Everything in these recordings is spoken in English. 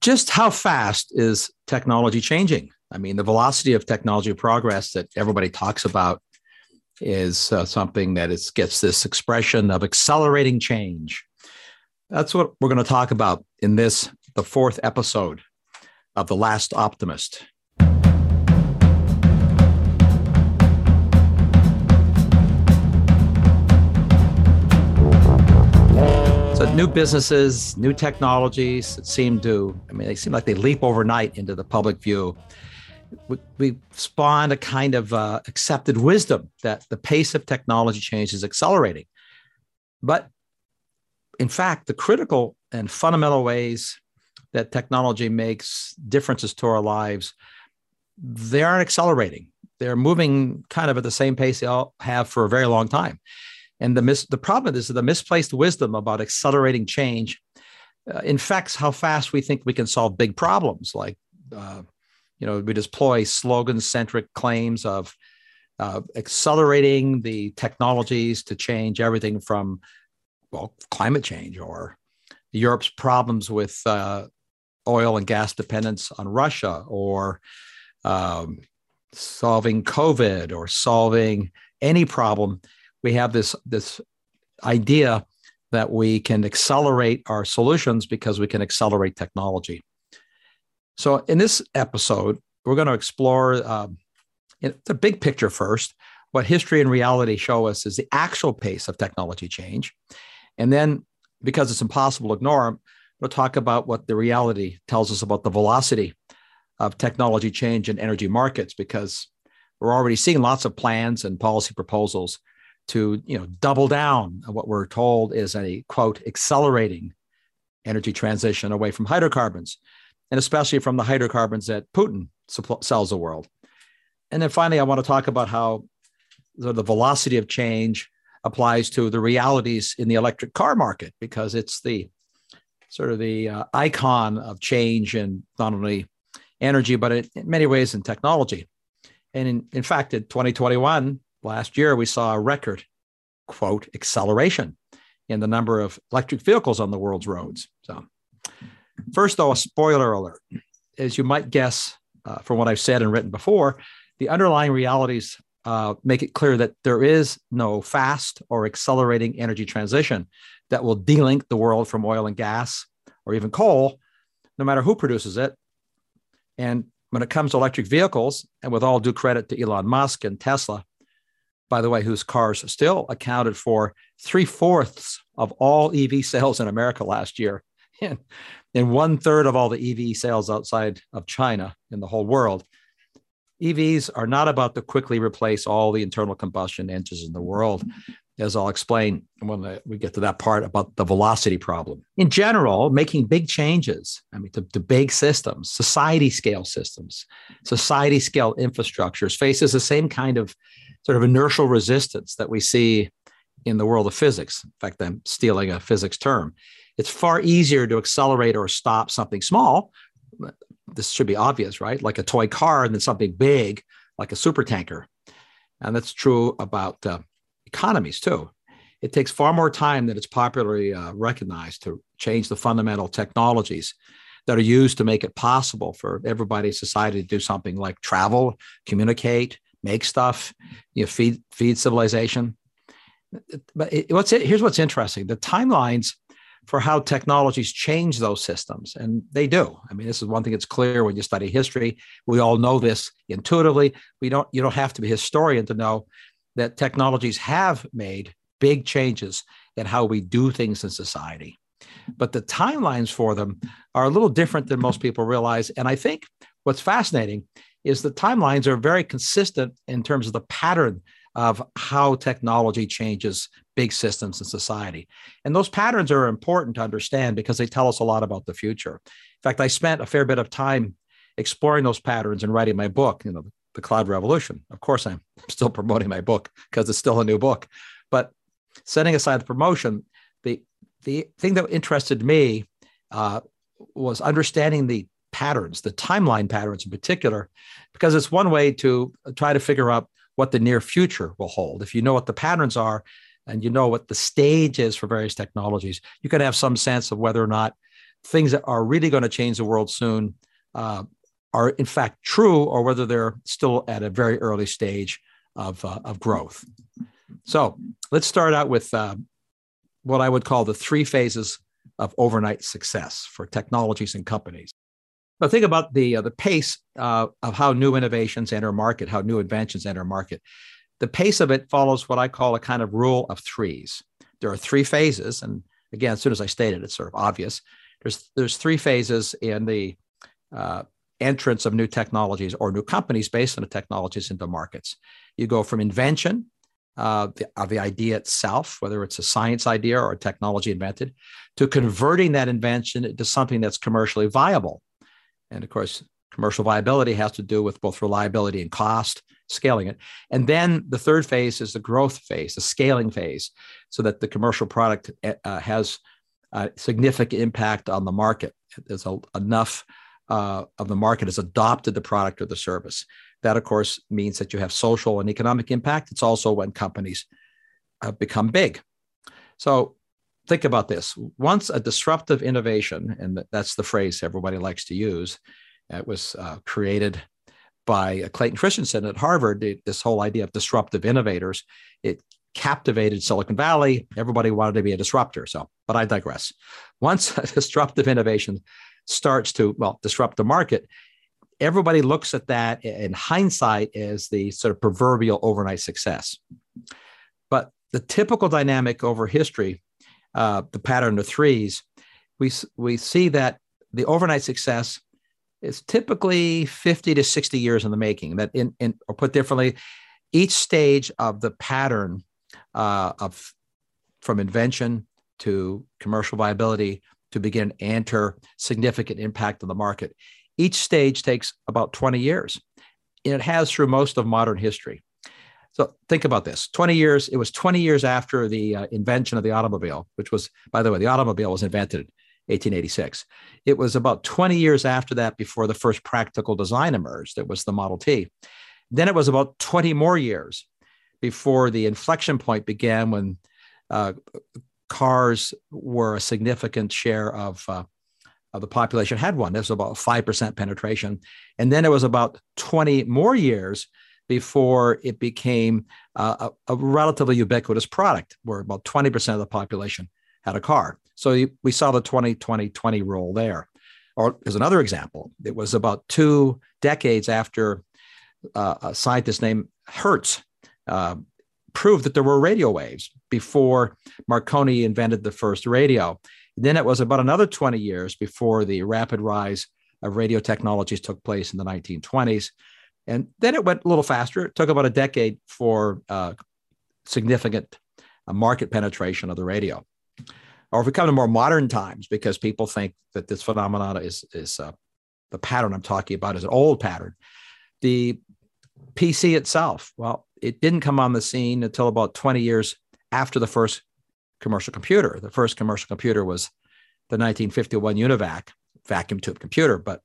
just how fast is technology changing? I mean, the velocity of technology progress that everybody talks about is uh, something that is, gets this expression of accelerating change. That's what we're going to talk about in this, the fourth episode of The Last Optimist. So new businesses, new technologies seem to, I mean, they seem like they leap overnight into the public view. We, we spawned a kind of uh, accepted wisdom that the pace of technology change is accelerating. But in fact, the critical and fundamental ways that technology makes differences to our lives, they aren't accelerating. They're moving kind of at the same pace they all have for a very long time. And the mis- the problem is that the misplaced wisdom about accelerating change uh, infects how fast we think we can solve big problems. Like, uh, you know, we deploy slogan centric claims of uh, accelerating the technologies to change everything from, well, climate change or Europe's problems with uh, oil and gas dependence on Russia or um, solving COVID or solving any problem we have this this idea that we can accelerate our solutions because we can accelerate technology. So in this episode, we're going to explore um, the big picture first. What history and reality show us is the actual pace of technology change, and then because it's impossible to ignore, we'll talk about what the reality tells us about the velocity of technology change in energy markets because we're already seeing lots of plans and policy proposals to you know double down on what we're told is a quote accelerating energy transition away from hydrocarbons and especially from the hydrocarbons that putin sells the world. And then finally i want to talk about how the, the velocity of change applies to the realities in the electric car market because it's the sort of the uh, icon of change in not only energy but in, in many ways in technology. And in, in fact in 2021 last year we saw a record quote acceleration in the number of electric vehicles on the world's roads. So, first, though, a spoiler alert. As you might guess uh, from what I've said and written before, the underlying realities uh, make it clear that there is no fast or accelerating energy transition that will delink the world from oil and gas or even coal, no matter who produces it. And when it comes to electric vehicles, and with all due credit to Elon Musk and Tesla, by the way, whose cars still accounted for three fourths of all EV sales in America last year, and, and one third of all the EV sales outside of China in the whole world. EVs are not about to quickly replace all the internal combustion engines in the world, as I'll explain when we get to that part about the velocity problem. In general, making big changes, I mean, to, to big systems, society scale systems, society scale infrastructures faces the same kind of sort of inertial resistance that we see in the world of physics. In fact, I'm stealing a physics term. It's far easier to accelerate or stop something small. This should be obvious, right? Like a toy car, than something big, like a super tanker. And that's true about uh, economies too. It takes far more time than it's popularly uh, recognized to change the fundamental technologies that are used to make it possible for everybody in society to do something like travel, communicate, make stuff, you know, feed feed civilization. But it, what's it, here's what's interesting: the timelines for how technologies change those systems, and they do. I mean, this is one thing that's clear when you study history. We all know this intuitively. We don't. You don't have to be a historian to know that technologies have made big changes in how we do things in society. But the timelines for them are a little different than most people realize. And I think what's fascinating is the timelines are very consistent in terms of the pattern of how technology changes big systems in society. And those patterns are important to understand because they tell us a lot about the future. In fact, I spent a fair bit of time exploring those patterns and writing my book, you know, The Cloud Revolution. Of course, I'm still promoting my book because it's still a new book. But setting aside the promotion, the the thing that interested me uh, was understanding the patterns, the timeline patterns in particular, because it's one way to try to figure out what the near future will hold. If you know what the patterns are and you know what the stage is for various technologies, you can have some sense of whether or not things that are really going to change the world soon uh, are in fact true or whether they're still at a very early stage of, uh, of growth. So let's start out with uh, what I would call the three phases of overnight success for technologies and companies. Now think about the uh, the pace uh, of how new innovations enter market, how new inventions enter market. The pace of it follows what I call a kind of rule of threes. There are three phases, and again, as soon as I state it, it's sort of obvious. There's there's three phases in the uh, entrance of new technologies or new companies based on the technologies into markets. You go from invention uh, the, of the idea itself, whether it's a science idea or a technology invented, to converting that invention into something that's commercially viable. And of course, commercial viability has to do with both reliability and cost, scaling it. And then the third phase is the growth phase, the scaling phase, so that the commercial product uh, has a significant impact on the market. There's a, enough uh, of the market has adopted the product or the service. That, of course, means that you have social and economic impact. It's also when companies uh, become big. So think about this. Once a disruptive innovation, and that's the phrase everybody likes to use, it was uh, created by Clayton Christensen at Harvard, this whole idea of disruptive innovators. It captivated Silicon Valley. Everybody wanted to be a disruptor. So, but I digress. Once a disruptive innovation starts to, well, disrupt the market, everybody looks at that in hindsight as the sort of proverbial overnight success. But the typical dynamic over history, uh, the pattern of threes, we, we see that the overnight success is typically 50 to 60 years in the making. That in, in or put differently, each stage of the pattern uh, of from invention to commercial viability to begin enter significant impact on the market. Each stage takes about 20 years. And it has through most of modern history. So think about this 20 years, it was 20 years after the uh, invention of the automobile, which was, by the way, the automobile was invented 1886. It was about 20 years after that before the first practical design emerged. It was the Model T. Then it was about 20 more years before the inflection point began when uh, cars were a significant share of, uh, of the population had one. This was about 5% penetration. And then it was about 20 more years before it became uh, a, a, relatively ubiquitous product, where about 20% of the population had a car. So we saw the 20 20 20 rule there. Or as another example, it was about two decades after uh, a scientist named Hertz uh, proved that there were radio waves before Marconi invented the first radio. Then it was about another 20 years before the rapid rise of radio technologies took place in the 1920s. And then it went a little faster. It took about a decade for uh, significant uh, market penetration of the radio. Or if we come to more modern times, because people think that this phenomenon is, is uh, the pattern I'm talking about is an old pattern. The PC itself, well, it didn't come on the scene until about 20 years after the first commercial computer. The first commercial computer was the 1951 UNIVAC vacuum tube computer, but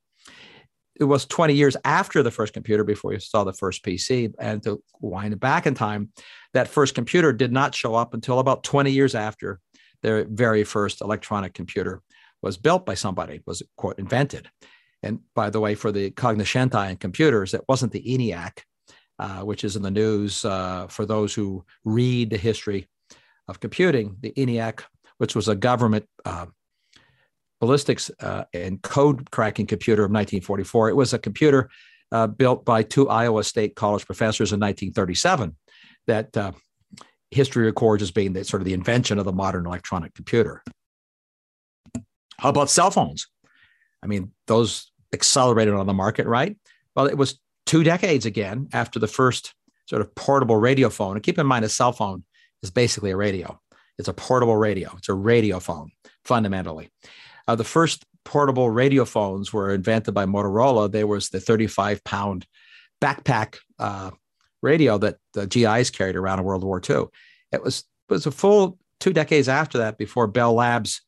it was 20 years after the first computer before you saw the first PC. And to wind back in time, that first computer did not show up until about 20 years after their very first electronic computer was built by somebody, was quote invented. And by the way, for the cognoscenti and computers, it wasn't the ENIAC, uh, which is in the news uh, for those who read the history of computing. The ENIAC, which was a government uh, ballistics uh, and code cracking computer of 1944, it was a computer uh, built by two Iowa State College professors in 1937 that uh, history records as being the, sort of the invention of the modern electronic computer. How about cell phones? I mean, those accelerated on the market, right? Well, it was two decades again after the first sort of portable radio phone. And keep in mind, a cell phone is basically a radio. It's a portable radio. It's a radio phone fundamentally. Uh, the first portable radio phones were invented by Motorola. There was the 35 pound backpack uh, radio that the GIs carried around in World War II. It was, it was a full two decades after that before Bell Labs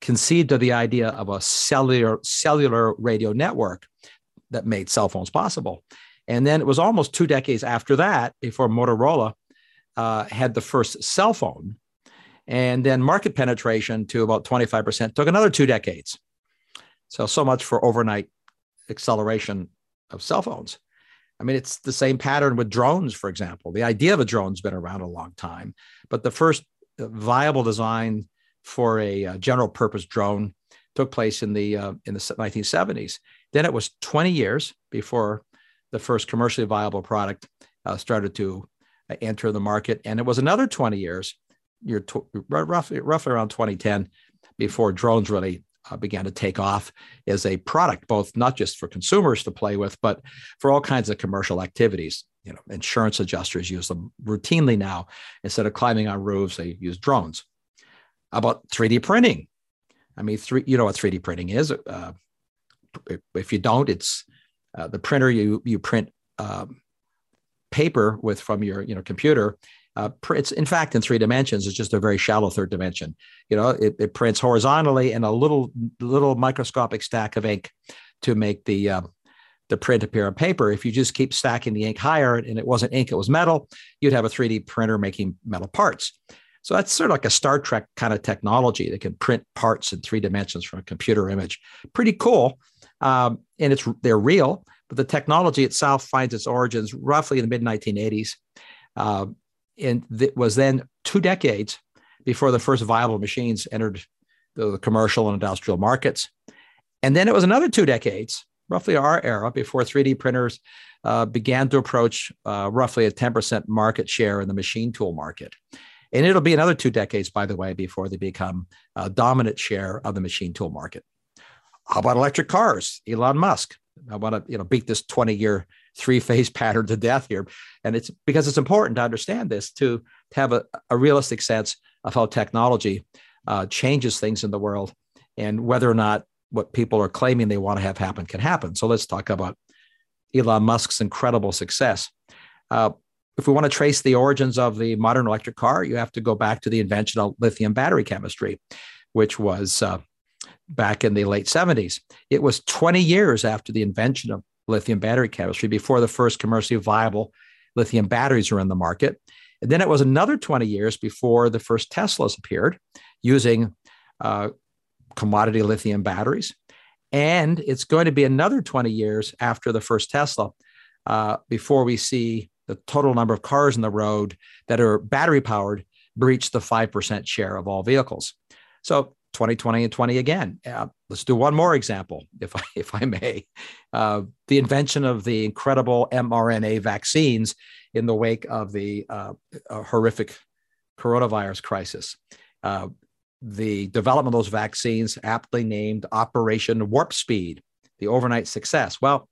conceived of the idea of a cellular cellular radio network that made cell phones possible. And then it was almost two decades after that before Motorola uh, had the first cell phone. And then market penetration to about 25% took another two decades. So, so much for overnight acceleration of cell phones. I mean, it's the same pattern with drones, for example. The idea of a drone's been around a long time, but the first viable design for a, a uh, general purpose drone took place in the uh, in the 1970s. Then it was 20 years before the first commercially viable product uh, started to uh, enter the market, and it was another 20 years, you're t- roughly roughly around 2010, before drones really uh, began to take off as a product, both not just for consumers to play with, but for all kinds of commercial activities. You know, insurance adjusters use them routinely now. Instead of climbing on roofs, they use drones. About 3D printing? I mean, three, you know what 3D printing is. Uh, if you don't, it's uh, the printer you you print um, paper with from your you know computer. Uh, it's in fact in three dimensions. It's just a very shallow third dimension. You know, it, it prints horizontally in a little little microscopic stack of ink to make the uh, the print appear on paper. If you just keep stacking the ink higher and it wasn't ink, it was metal, you'd have a 3D printer making metal parts. So that's sort of like a Star Trek kind of technology that can print parts in three dimensions from a computer image. Pretty cool, um, and it's they're real. But the technology itself finds its origins roughly in the mid 1980s, uh, and it was then two decades before the first viable machines entered the, commercial and industrial markets, and then it was another two decades, roughly our era, before 3D printers uh, began to approach uh, roughly a 10% market share in the machine tool market. And it'll be another two decades, by the way, before they become a dominant share of the machine tool market. How about electric cars? Elon Musk. I want to you know beat this 20 year three phase pattern to death here. And it's because it's important to understand this to, to have a, a realistic sense of how technology uh, changes things in the world and whether or not what people are claiming they want to have happen can happen. So let's talk about Elon Musk's incredible success. Uh, if we want to trace the origins of the modern electric car, you have to go back to the invention of lithium battery chemistry, which was uh, back in the late 70s. It was 20 years after the invention of lithium battery chemistry before the first commercially viable lithium batteries were in the market. And then it was another 20 years before the first Teslas appeared using uh, commodity lithium batteries. And it's going to be another 20 years after the first Tesla uh, before we see the total number of cars on the road that are battery powered breach the 5% share of all vehicles. So 2020 and 20 again. Uh, let's do one more example, if I, if I may. Uh, the invention of the incredible mRNA vaccines in the wake of the uh, horrific coronavirus crisis. Uh, the development of those vaccines, aptly named Operation Warp Speed, the overnight success. Well,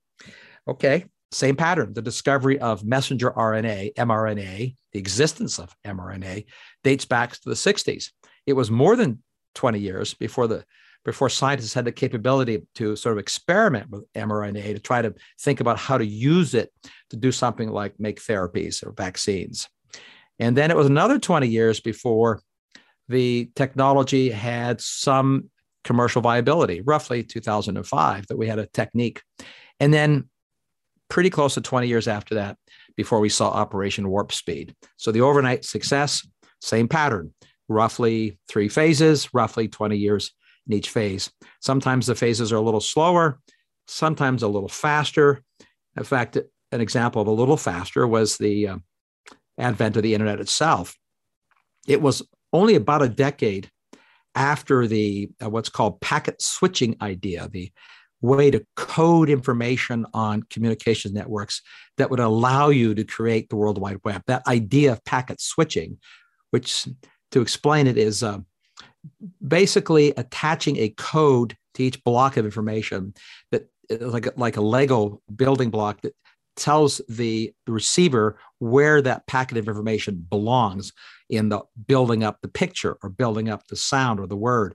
okay, same pattern. The discovery of messenger RNA, mRNA, the existence of mRNA, dates back to the 60s. It was more than 20 years before the before scientists had the capability to sort of experiment with mRNA to try to think about how to use it to do something like make therapies or vaccines. And then it was another 20 years before the technology had some commercial viability, roughly 2005, that we had a technique. And then pretty close to 20 years after that before we saw Operation Warp Speed. So the overnight success, same pattern roughly three phases, roughly 20 years in each phase. Sometimes the phases are a little slower, sometimes a little faster. In fact, an example of a little faster was the uh, advent of the internet itself. It was only about a decade after the uh, what's called packet switching idea, the way to code information on communication networks that would allow you to create the World Wide Web. That idea of packet switching, which to explain it is uh, basically attaching a code to each block of information that like a, like a Lego building block that tells the, the receiver where that packet of information belongs in the building up the picture or building up the sound or the word.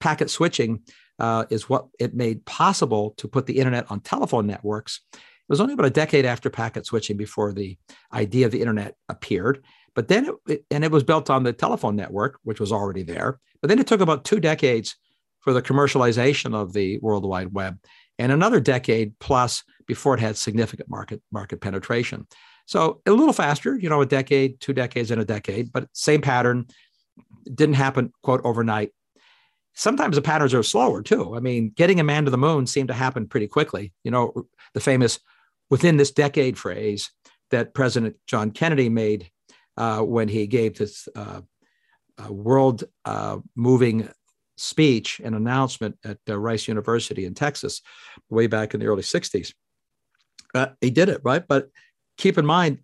Packet switching uh, is what it made possible to put the internet on telephone networks. It was only about a decade after packet switching before the idea of the internet appeared. But then, it, and it was built on the telephone network, which was already there. But then it took about two decades for the commercialization of the World Wide Web, and another decade plus before it had significant market market penetration. So a little faster, you know, a decade, two decades, and a decade, but same pattern. Didn't happen quote overnight. sometimes the patterns are slower too. I mean, getting a man to the moon seemed to happen pretty quickly. You know, the famous within this decade phrase that President John Kennedy made uh, when he gave this uh, uh, world uh, moving speech and announcement at Rice University in Texas way back in the early 60s. Uh, he did it, right? But keep in mind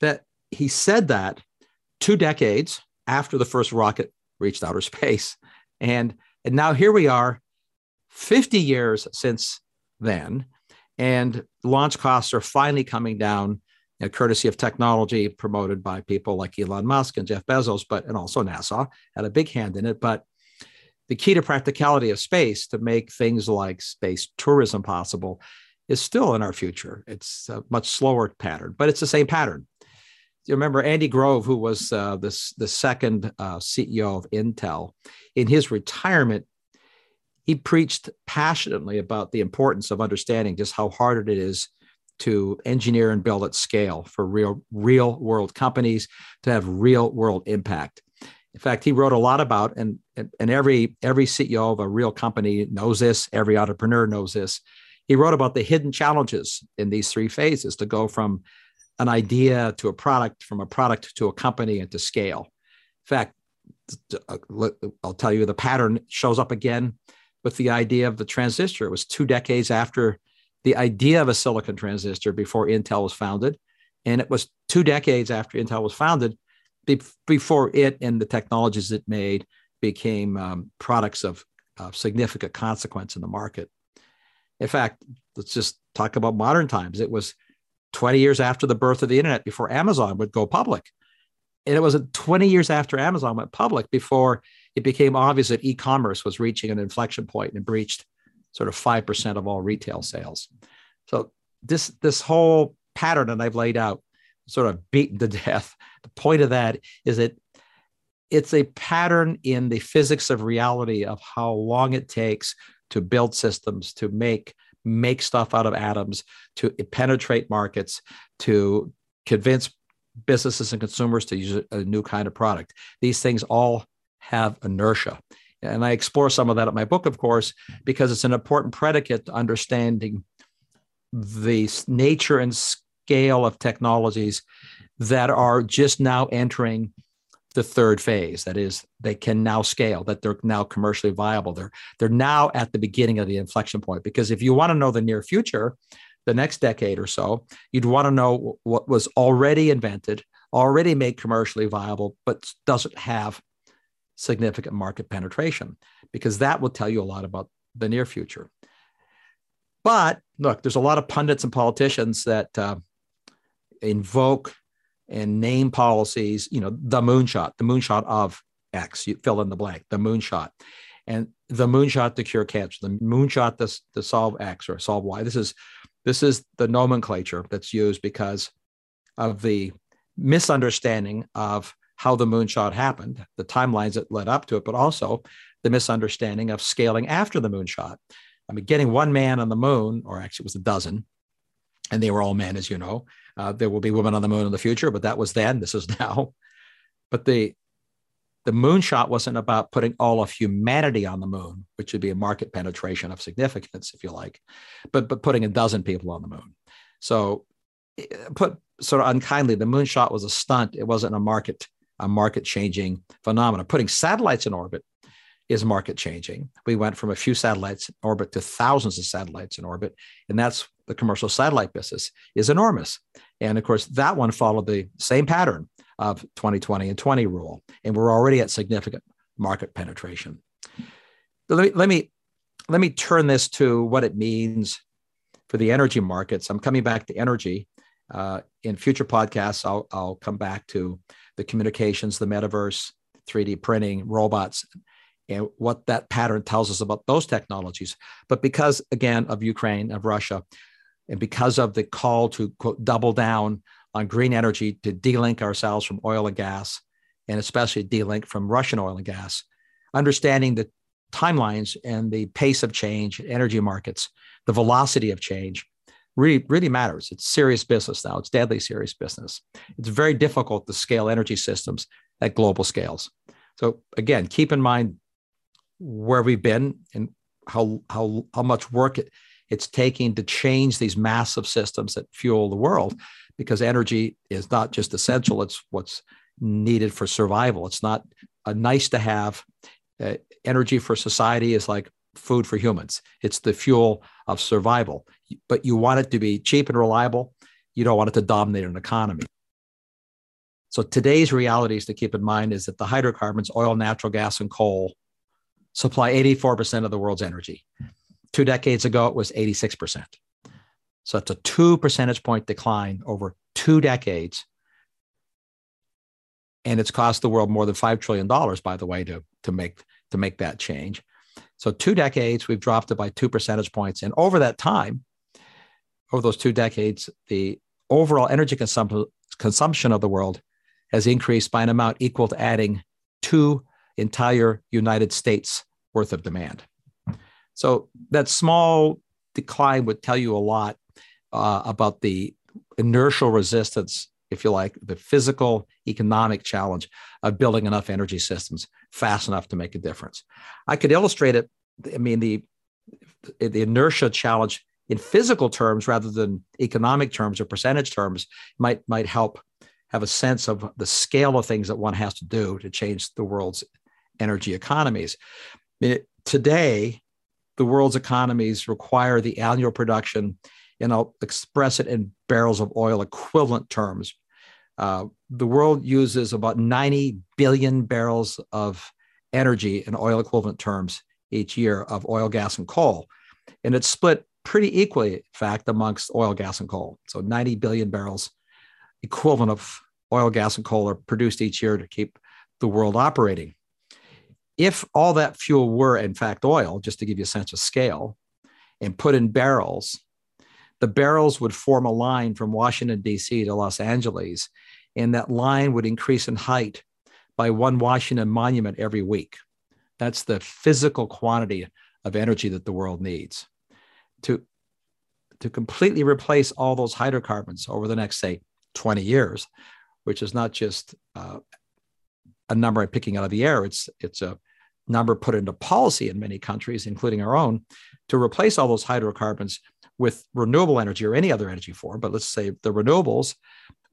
that he said that two decades after the first rocket reached outer space. And, and now here we are, 50 years since then, and launch costs are finally coming down, you know, courtesy of technology promoted by people like Elon Musk and Jeff Bezos, but and also NASA had a big hand in it. But the key to practicality of space to make things like space tourism possible is still in our future. It's a much slower pattern, but it's the same pattern. You remember Andy Grove, who was uh, the second uh, CEO of Intel, in his retirement, he preached passionately about the importance of understanding just how hard it is to engineer and build at scale for real, real world companies to have real world impact. In fact, he wrote a lot about, and, and, every, every CEO of a real company knows this, every entrepreneur knows this. He wrote about the hidden challenges in these three phases to go from an idea to a product, from a product to a company, and to scale. In fact, uh, I'll tell you the pattern shows up again with the idea of the transistor. It was two decades after the idea of a silicon transistor before Intel was founded. And it was two decades after Intel was founded before it and the technologies it made became um, products of, of significant consequence in the market. In fact, let's just talk about modern times. It was 20 years after the birth of the internet before Amazon would go public. And it was 20 years after Amazon went public before it became obvious that e-commerce was reaching an inflection point and breached sort of 5% of all retail sales. So this this whole pattern that I've laid out sort of beaten to death. The point of that is that it's a pattern in the physics of reality of how long it takes to build systems, to make make stuff out of atoms, to penetrate markets, to convince businesses and consumers to use a, new kind of product. These things all have inertia. And I explore some of that in my book, of course, because it's an important predicate to understanding the nature and scale of technologies that are just now entering the third phase. That is they can now scale that they're now commercially viable. They're they're now at the beginning of the inflection point. Because if you want to know the near future the next decade or so you'd want to know what was already invented already made commercially viable but doesn't have significant market penetration because that will tell you a lot about the near future but look there's a lot of pundits and politicians that uh, invoke and name policies, you know, the moonshot, the moonshot of X, you fill in the blank, the moonshot. And the moonshot to cure cancer, the moonshot to, to solve X or solve Y. This is this is the nomenclature that's used because of the misunderstanding of how the moonshot happened, the timelines that led up to it, but also the misunderstanding of scaling after the moonshot. I mean, getting one man on the moon, or actually it was a dozen, and they were all men, as you know, uh, there will be women on the moon in the future, but that was then. This is now. But the the moonshot wasn't about putting all of humanity on the moon, which would be a market penetration of significance, if you like, but but putting a dozen people on the moon. So eh, put sort of unkindly, the moonshot was a stunt. It wasn't a market a market changing phenomenon. Putting satellites in orbit is market changing. We went from a few satellites in orbit to thousands of satellites in orbit, and that's the commercial satellite business is enormous. And of course, that one followed the same pattern of 2020 and 20 rule, and we're already at significant market penetration. Let me, let me let me turn this to what it means for the energy markets. I'm coming back to energy. Uh, in future podcasts, I'll, I'll come back to the communications, the metaverse, 3D printing, robots, and what that pattern tells us about those technologies. But because, again, of Ukraine, of Russia, and because of the call to quote, double down on green energy to delink ourselves from oil and gas, and especially delink from Russian oil and gas, understanding the timelines and the pace of change, in energy markets, the velocity of change really, really matters. It's serious business now. It's deadly serious business. It's very difficult to scale energy systems at global scales. So again, keep in mind where we've been and how how how much work it, it's taking to change these massive systems that fuel the world because energy is not just essential it's what's needed for survival it's not a nice to have uh, energy for society is like food for humans it's the fuel of survival but you want it to be cheap and reliable you don't want it to dominate an economy so today's realities to keep in mind is that the hydrocarbons oil natural gas and coal supply 84% of the world's energy Two decades ago, it was 86%. So it's a two percentage point decline over two decades. And it's cost the world more than $5 trillion, by the way, to, to, make, to make that change. So, two decades, we've dropped it by two percentage points. And over that time, over those two decades, the overall energy consum- consumption of the world has increased by an amount equal to adding two entire United States worth of demand. So that small decline would tell you a lot uh, about the inertial resistance, if you like, the physical economic challenge of building enough energy systems fast enough to make a difference. I could illustrate it. I mean, the the inertia challenge in physical terms rather than economic terms or percentage terms might might help have a sense of the scale of things that one has to do to change the world's energy economies. I mean, today, the world's economies require the annual production, and I'll express it in barrels of oil equivalent terms. Uh, the world uses about 90 billion barrels of energy in oil equivalent terms each year of oil, gas, and coal. And it's split pretty equally, in fact, amongst oil, gas, and coal. So 90 billion barrels equivalent of oil, gas, and coal are produced each year to keep the world operating if all that fuel were in fact oil, just to give you a sense of scale, and put in barrels, the barrels would form a line from Washington, D.C. to Los Angeles, and that line would increase in height by one Washington monument every week. That's the physical quantity of energy that the world needs. To, to completely replace all those hydrocarbons over the next, say, 20 years, which is not just uh, a number I'm picking out of the air. It's it's a number put into policy in many countries, including our own, to replace all those hydrocarbons with renewable energy or any other energy form. But let's say the renewables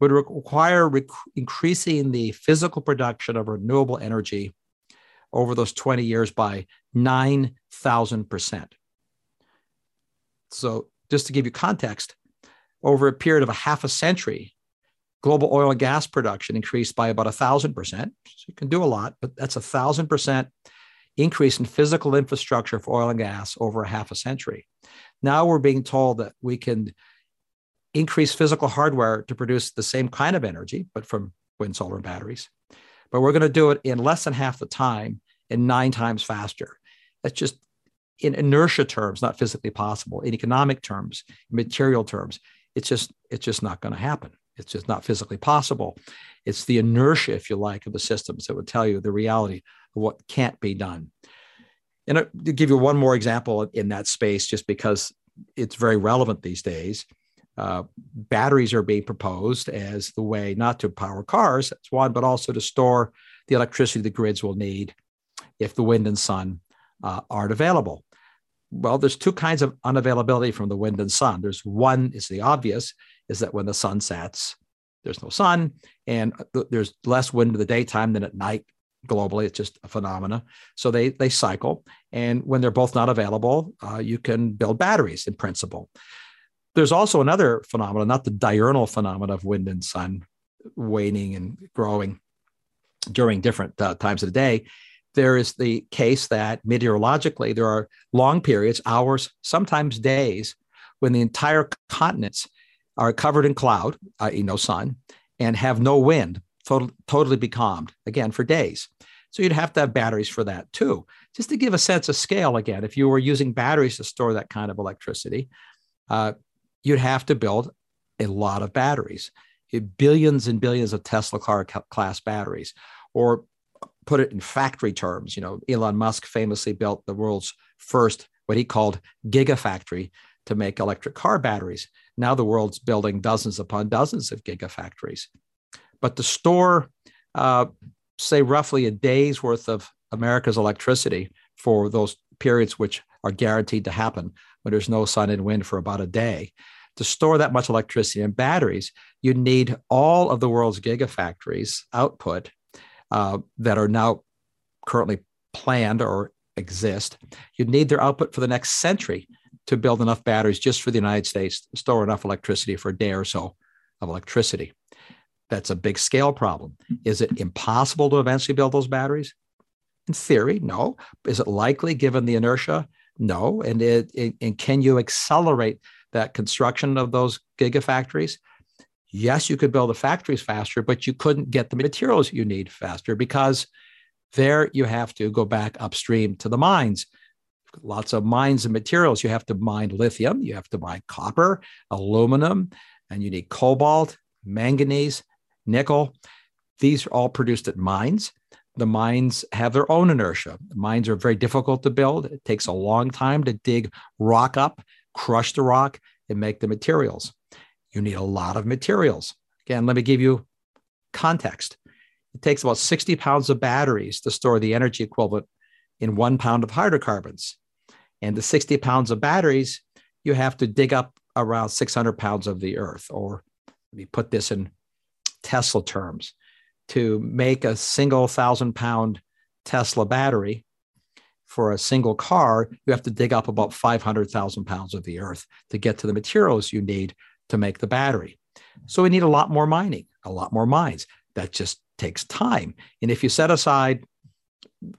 would require rec- increasing the physical production of renewable energy over those 20 years by 9,000%. So, just to give you context, over a period of a half a century, global oil and gas production increased by about a thousand percent. So you can do a lot, but that's a thousand percent increase in physical infrastructure for oil and gas over a half a century. Now we're being told that we can increase physical hardware to produce the same kind of energy, but from wind, solar, and batteries. But we're going to do it in less than half the time and nine times faster. That's just in inertia terms, not physically possible. In economic terms, material terms, it's just it's just not going to happen. It's just not physically possible. It's the inertia, if you like, of the systems that would tell you the reality of what can't be done. And uh, to give you one more example in that space, just because it's very relevant these days, uh, batteries are being proposed as the way not to power cars, that's one, but also to store the electricity the grids will need if the wind and sun uh, aren't available. Well, there's two kinds of unavailability from the wind and sun. There's one is the obvious, is that when the sun sets, there's no sun and there's less wind in the daytime than at night globally it's just a phenomena so they they cycle and when they're both not available uh, you can build batteries in principle there's also another phenomenon not the diurnal phenomenon of wind and sun waning and growing during different uh, times of the day there is the case that meteorologically there are long periods hours sometimes days when the entire continents are covered in cloud, i.e., no sun, and have no wind, total, totally becalmed, again, for days. So you'd have to have batteries for that too. Just to give a sense of scale, again, if you were using batteries to store that kind of electricity, uh, you'd have to build a lot of batteries, billions and billions of Tesla car class batteries, or put it in factory terms. You know, Elon Musk famously built the world's first, what he called gigafactory to make electric car batteries. Now the world's building dozens upon dozens of gigafactories. But to store, uh, say, roughly a day's worth of America's electricity for those periods which are guaranteed to happen when there's no sun and wind for about a day. To store that much electricity in batteries, you need all of the world's gigafactories output uh, that are now currently planned or exist. You'd need their output for the next century to build enough batteries just for the United States to store enough electricity for a day or so of electricity. That's a big scale problem. Is it impossible to eventually build those batteries? In theory, no. Is it likely given the inertia? No. And, it, it, and can you accelerate that construction of those gigafactories? Yes, you could build the factories faster, but you couldn't get the materials you need faster because there you have to go back upstream to the mines. Lots of mines and materials. You have to mine lithium, you have to mine copper, aluminum, and you need cobalt, manganese, nickel. These are all produced at mines. The mines have their own inertia. The mines are very difficult to build. It takes a long time to dig rock up, crush the rock, and make the materials. You need a lot of materials. Again, let me give you context. It takes about 60 pounds of batteries to store the energy equivalent in one pound of hydrocarbons. And the 60 pounds of batteries, you have to dig up around 600 pounds of the earth. Or let me put this in Tesla terms to make a single thousand pound Tesla battery for a single car, you have to dig up about 500,000 pounds of the earth to get to the materials you need to make the battery. So we need a lot more mining, a lot more mines. That just takes time. And if you set aside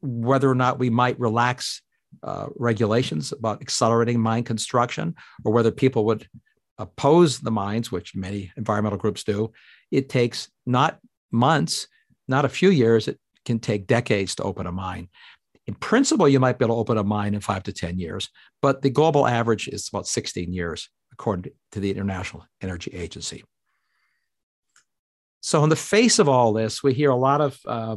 whether or not we might relax uh, regulations about accelerating mine construction or whether people would oppose the mines, which many environmental groups do, it takes not months, not a few years, it can take decades to open a mine. In principle, you might be able to open a mine in five to 10 years, but the global average is about 16 years, according to the International Energy Agency. So, in the face of all this, we hear a lot of uh,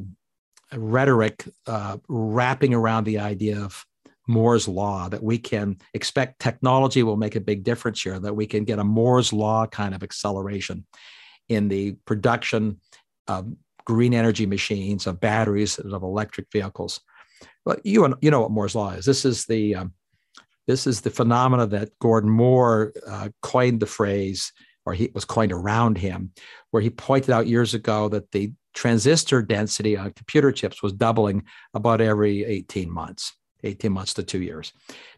rhetoric uh, wrapping around the idea of Moore's law that we can expect technology will make a big difference here, that we can get a Moore's law kind of acceleration in the production of green energy machines, of batteries, of electric vehicles. Well, you you know what Moore's law is. This is the um, this is the phenomena that Gordon Moore uh, coined the phrase or he was coined around him, where he pointed out years ago that the transistor density on computer chips was doubling about every 18 months, 18 months to two years.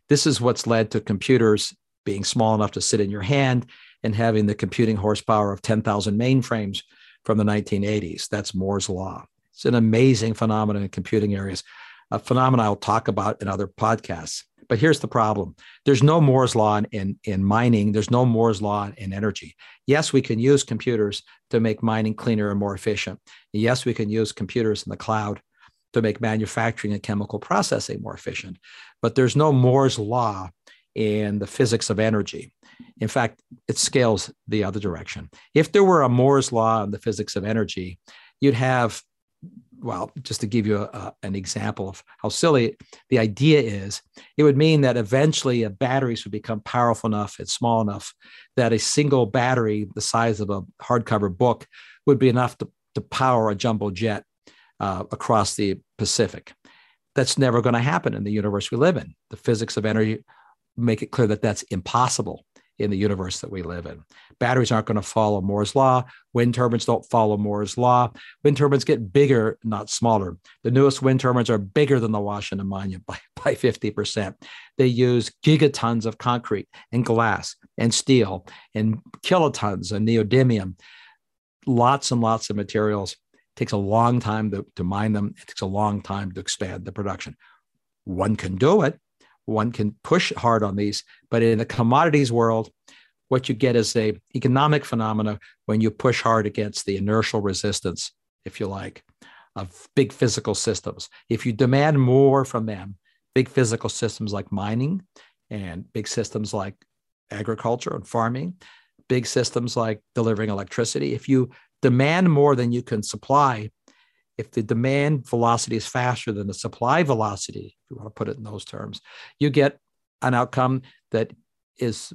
This is what's led to computers being small enough to sit in your hand and having the computing horsepower of 10,000 mainframes from the 1980s. That's Moore's Law. It's an amazing phenomenon in computing areas, a phenomenon I'll talk about in other podcasts. But here's the problem there's no Moore's law in, in mining, there's no Moore's law in energy. Yes, we can use computers to make mining cleaner and more efficient. Yes, we can use computers in the cloud to make manufacturing and chemical processing more efficient. But there's no Moore's law in the physics of energy. In fact, it scales the other direction. If there were a Moore's law in the physics of energy, you'd have well, just to give you a, an example of how silly the idea is, it would mean that eventually a batteries would become powerful enough and small enough that a single battery the size of a hardcover book would be enough to, to power a jumbo jet uh, across the Pacific. That's never going to happen in the universe we live in. The physics of energy make it clear that that's impossible in the universe that we live in. Batteries aren't going to follow Moore's law. Wind turbines don't follow Moore's law. Wind turbines get bigger, not smaller. The newest wind turbines are bigger than the Washington Monument by, by 50%. They use gigatons of concrete and glass and steel and kilotons of neodymium, lots and lots of materials. It takes a long time to, to mine them. It takes a long time to expand the production. One can do it one can push hard on these. But in the commodities world what you get is a economic phenomena when you push hard against the inertial resistance if you like of big physical systems. If you demand more from them big physical systems like mining and big systems like agriculture and farming big systems like delivering electricity if you demand more than you can supply if the demand velocity is faster than the supply velocity, if you want to put it in those terms, you get an outcome that is,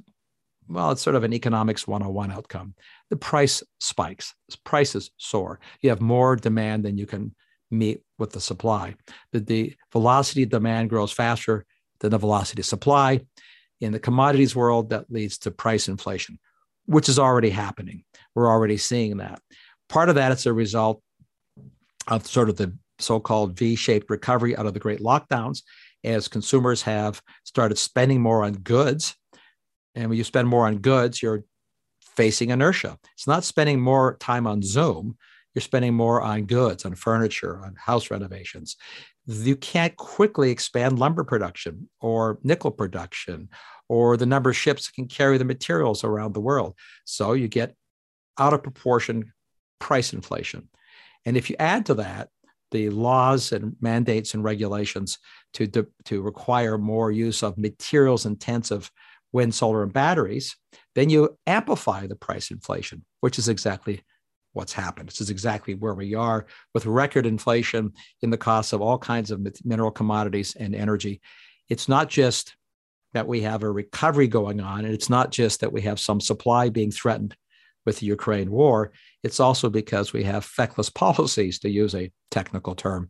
well, it's sort of an economics 101 outcome. The price spikes, prices soar. You have more demand than you can meet with the supply. That the velocity of demand grows faster than the velocity of supply. In the commodities world, that leads to price inflation, which is already happening. We're already seeing that. Part of that is a result of sort of the so-called V-shaped recovery out of the great lockdowns as consumers have started spending more on goods. And when you spend more on goods, you're facing inertia. It's not spending more time on Zoom. You're spending more on goods, on furniture, on house renovations. You can't quickly expand lumber production or nickel production or the number of ships that can carry the materials around the world. So you get out of proportion price inflation. And if you add to that the laws and mandates and regulations to, to, to require more use of materials intensive wind, solar, and batteries, then you amplify the price inflation, which is exactly what's happened. This is exactly where we are with record inflation in the cost of all kinds of mineral commodities and energy. It's not just that we have a recovery going on, and it's not just that we have some supply being threatened with the Ukraine war. It's also because we have feckless policies, to use a technical term,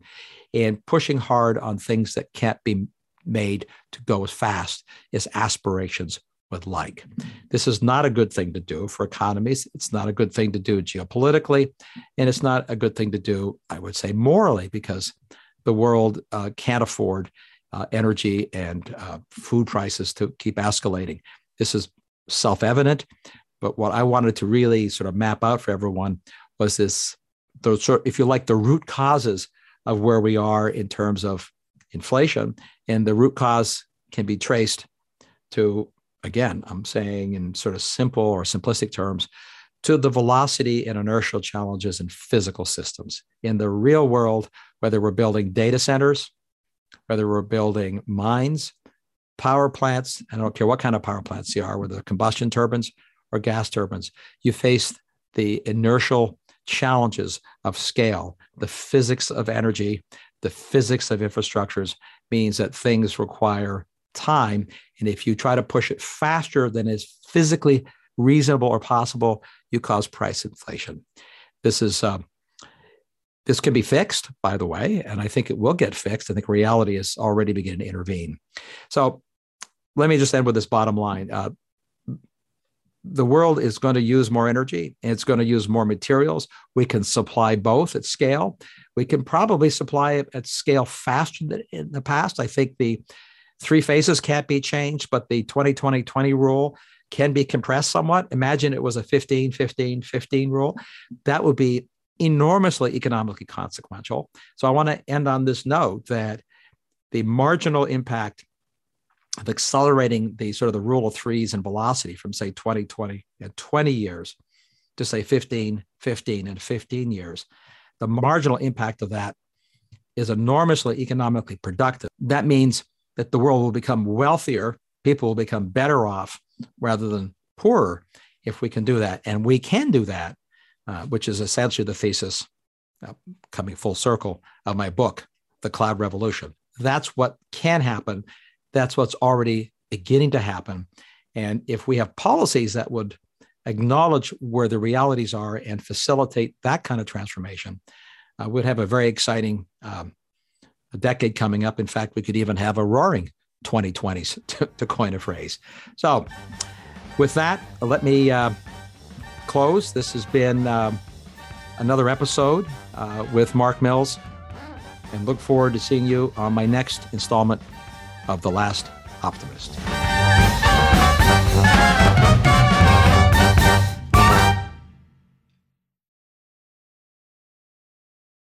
and pushing hard on things that can't be made to go as fast as aspirations would like. This is not a good thing to do for economies. It's not a good thing to do geopolitically. And it's not a good thing to do, I would say, morally, because the world uh, can't afford uh, energy and uh, food prices to keep escalating. This is self evident. But what I wanted to really sort of map out for everyone was this, those sort, if you like, the root causes of where we are in terms of inflation. And the root cause can be traced to, again, I'm saying in sort of simple or simplistic terms, to the velocity and inertial challenges in physical systems. In the real world, whether we're building data centers, whether we're building mines, power plants, I don't care what kind of power plants they are, whether combustion turbines or gas turbines. You face the inertial challenges of scale, the physics of energy, the physics of infrastructures means that things require time. And if you try to push it faster than is physically reasonable or possible, you cause price inflation. This is uh, this can be fixed, by the way, and I think it will get fixed. I think reality is already beginning to intervene. So let me just end with this bottom line. Uh, the world is going to use more energy and it's going to use more materials. We can supply both at scale. We can probably supply it at scale faster than in the past. I think the three phases can't be changed, but the 20 20 20 rule can be compressed somewhat. Imagine it was a 15 15 15 rule. That would be enormously economically consequential. So I want to end on this note that the marginal impact of accelerating the sort of the rule of threes and velocity from say 20, 20, and 20 years to say 15, 15, and 15 years, the marginal impact of that is enormously economically productive. That means that the world will become wealthier, people will become better off rather than poorer if we can do that. And we can do that, uh, which is essentially the thesis uh, coming full circle of my book, The Cloud Revolution. That's what can happen that's what's already beginning to happen. And if we have policies that would acknowledge where the realities are and facilitate that kind of transformation, uh, we'd have a very exciting um, decade coming up. In fact, we could even have a roaring 2020s, to, to coin a phrase. So, with that, let me uh, close. This has been uh, another episode uh, with Mark Mills, and look forward to seeing you on my next installment of The Last Optimist.